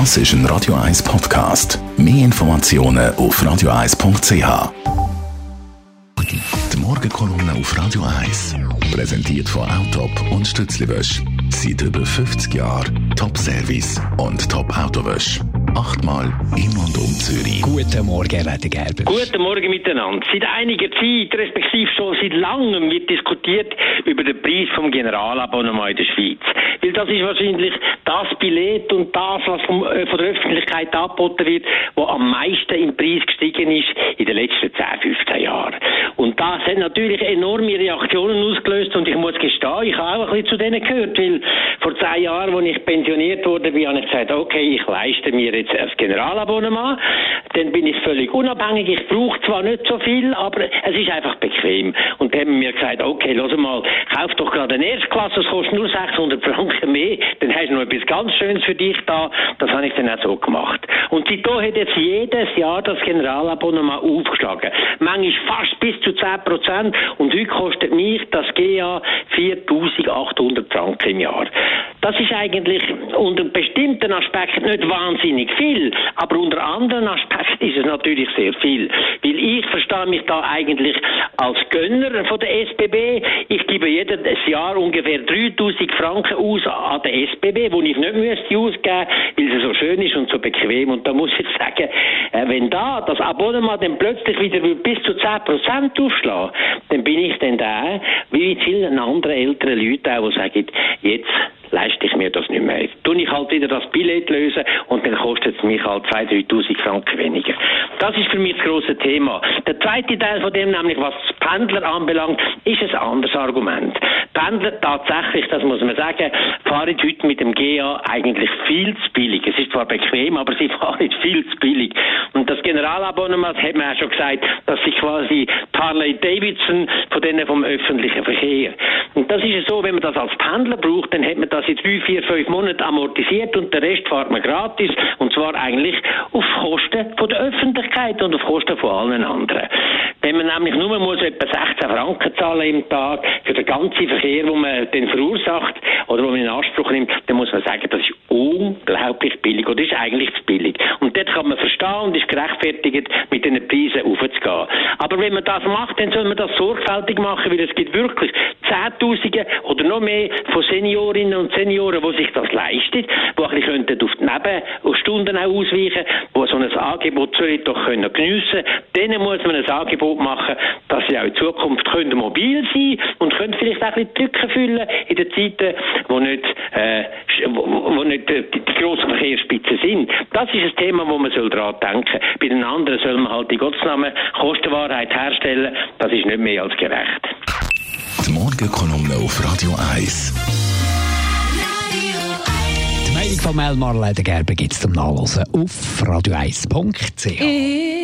Das ist ein Radio 1 Podcast. Mehr Informationen auf radio1.ch. Die Morgenkolumne auf Radio 1 präsentiert von Autop und Stützliwösch. Seit über 50 Jahren Top-Service und Top-Autowösch. Achtmal in und um Zürich. Guten Morgen, Rede Gerber. Guten Morgen miteinander. Seit einiger Zeit, respektive schon seit langem, wird diskutiert über den Preis vom Generalabonnement in der Schweiz. Weil das ist wahrscheinlich das Billett und das, was vom, äh, von der Öffentlichkeit angeboten wird, was am meisten im Preis gestiegen ist in den letzten 10, 15 Jahren. Und das hat natürlich enorme Reaktionen ausgelöst und ich muss gestehen, ich habe auch ein bisschen zu denen gehört, weil vor zehn Jahren, als ich pensioniert wurde, habe ich gesagt, okay, ich leiste mir jetzt ein Generalabonnement, dann bin ich völlig unabhängig, ich brauche zwar nicht so viel, aber es ist einfach bequem. Und dann haben wir gesagt, okay, los mal, kauf doch gerade eine Erstklasse, das kostet nur 600 Franken mehr, dann hast du noch etwas ganz Schönes für dich da. Das habe ich dann auch so gemacht. Und seitdem hat jetzt jedes Jahr das Generalabonnement aufgeschlagen. Manchmal fast bis zu 10 Prozent. Und heute kostet mich das GA 4800 Franken im Jahr. Das ist eigentlich unter bestimmten Aspekten nicht wahnsinnig viel, aber unter anderen Aspekten ist es natürlich sehr viel. Weil ich verstehe mich da eigentlich als Gönner von der SBB. Ich gebe jedes Jahr ungefähr 3000 Franken aus an der SBB, wo ich nicht müsste ausgeben, weil sie so schön ist und so bequem. Und da muss ich sagen, äh, wenn da das Abonnement dann plötzlich wieder bis zu 10% aufschlägt, dann bin ich dann da, wie viele andere ältere Leute auch, die sagen, jetzt leiste ich mir das nicht mehr. Tue ich halt wieder das Billett lösen und dann kostet es mich halt 2.000, 3.000 Franken weniger. Das ist für mich das große Thema. Der zweite Teil von dem, nämlich was Pendler anbelangt, ist ein anderes Argument. Pendler tatsächlich, das muss man sagen, fahren heute mit dem GA eigentlich viel zu billig. Es ist zwar bequem, aber sie fahren viel zu billig. Und das Generalabonnement hat man auch schon gesagt, dass sie quasi Harley Davidson von denen vom öffentlichen Verkehr. Und das ist so, wenn man das als Pendler braucht, dann hat man das in drei, vier, fünf Monaten amortisiert und den Rest fährt man gratis. Und zwar eigentlich auf Kosten von der Öffentlichkeit und auf Kosten von allen anderen. Wenn man nämlich nur muss etwa 16 Franken zahlen im Tag für den ganzen Verkehr, den man den verursacht oder den man in Anspruch nimmt, dann muss man sagen, das ist unglaublich billig oder ist eigentlich zu billig. Und verstehen und ist gerechtfertigt, mit diesen Preisen aufzugehen. Aber wenn man das macht, dann soll man das sorgfältig machen, weil es gibt wirklich Zehntausende oder noch mehr von Seniorinnen und Senioren, die sich das leisten, die ein auf die Nebenstunden auch ausweichen, die so ein Angebot doch können geniessen können. Denen muss man ein Angebot machen, dass sie auch in Zukunft können mobil sein und können vielleicht auch ein bisschen Lücken füllen in den Zeiten, wo nicht, äh, wo, wo nicht äh, die, die grossen Verkehrsspitzen sind. Das ist ein Thema, wo man soll daran denken. Bei den anderen soll man halt die Gottesnamen Kostenwahrheit herstellen. Das ist nicht mehr als gerecht. Die Morgenkolumne auf Radio 1. Die Meinung von Melmar Ledergerber gibt es zum Nachlesen auf radio1.ch.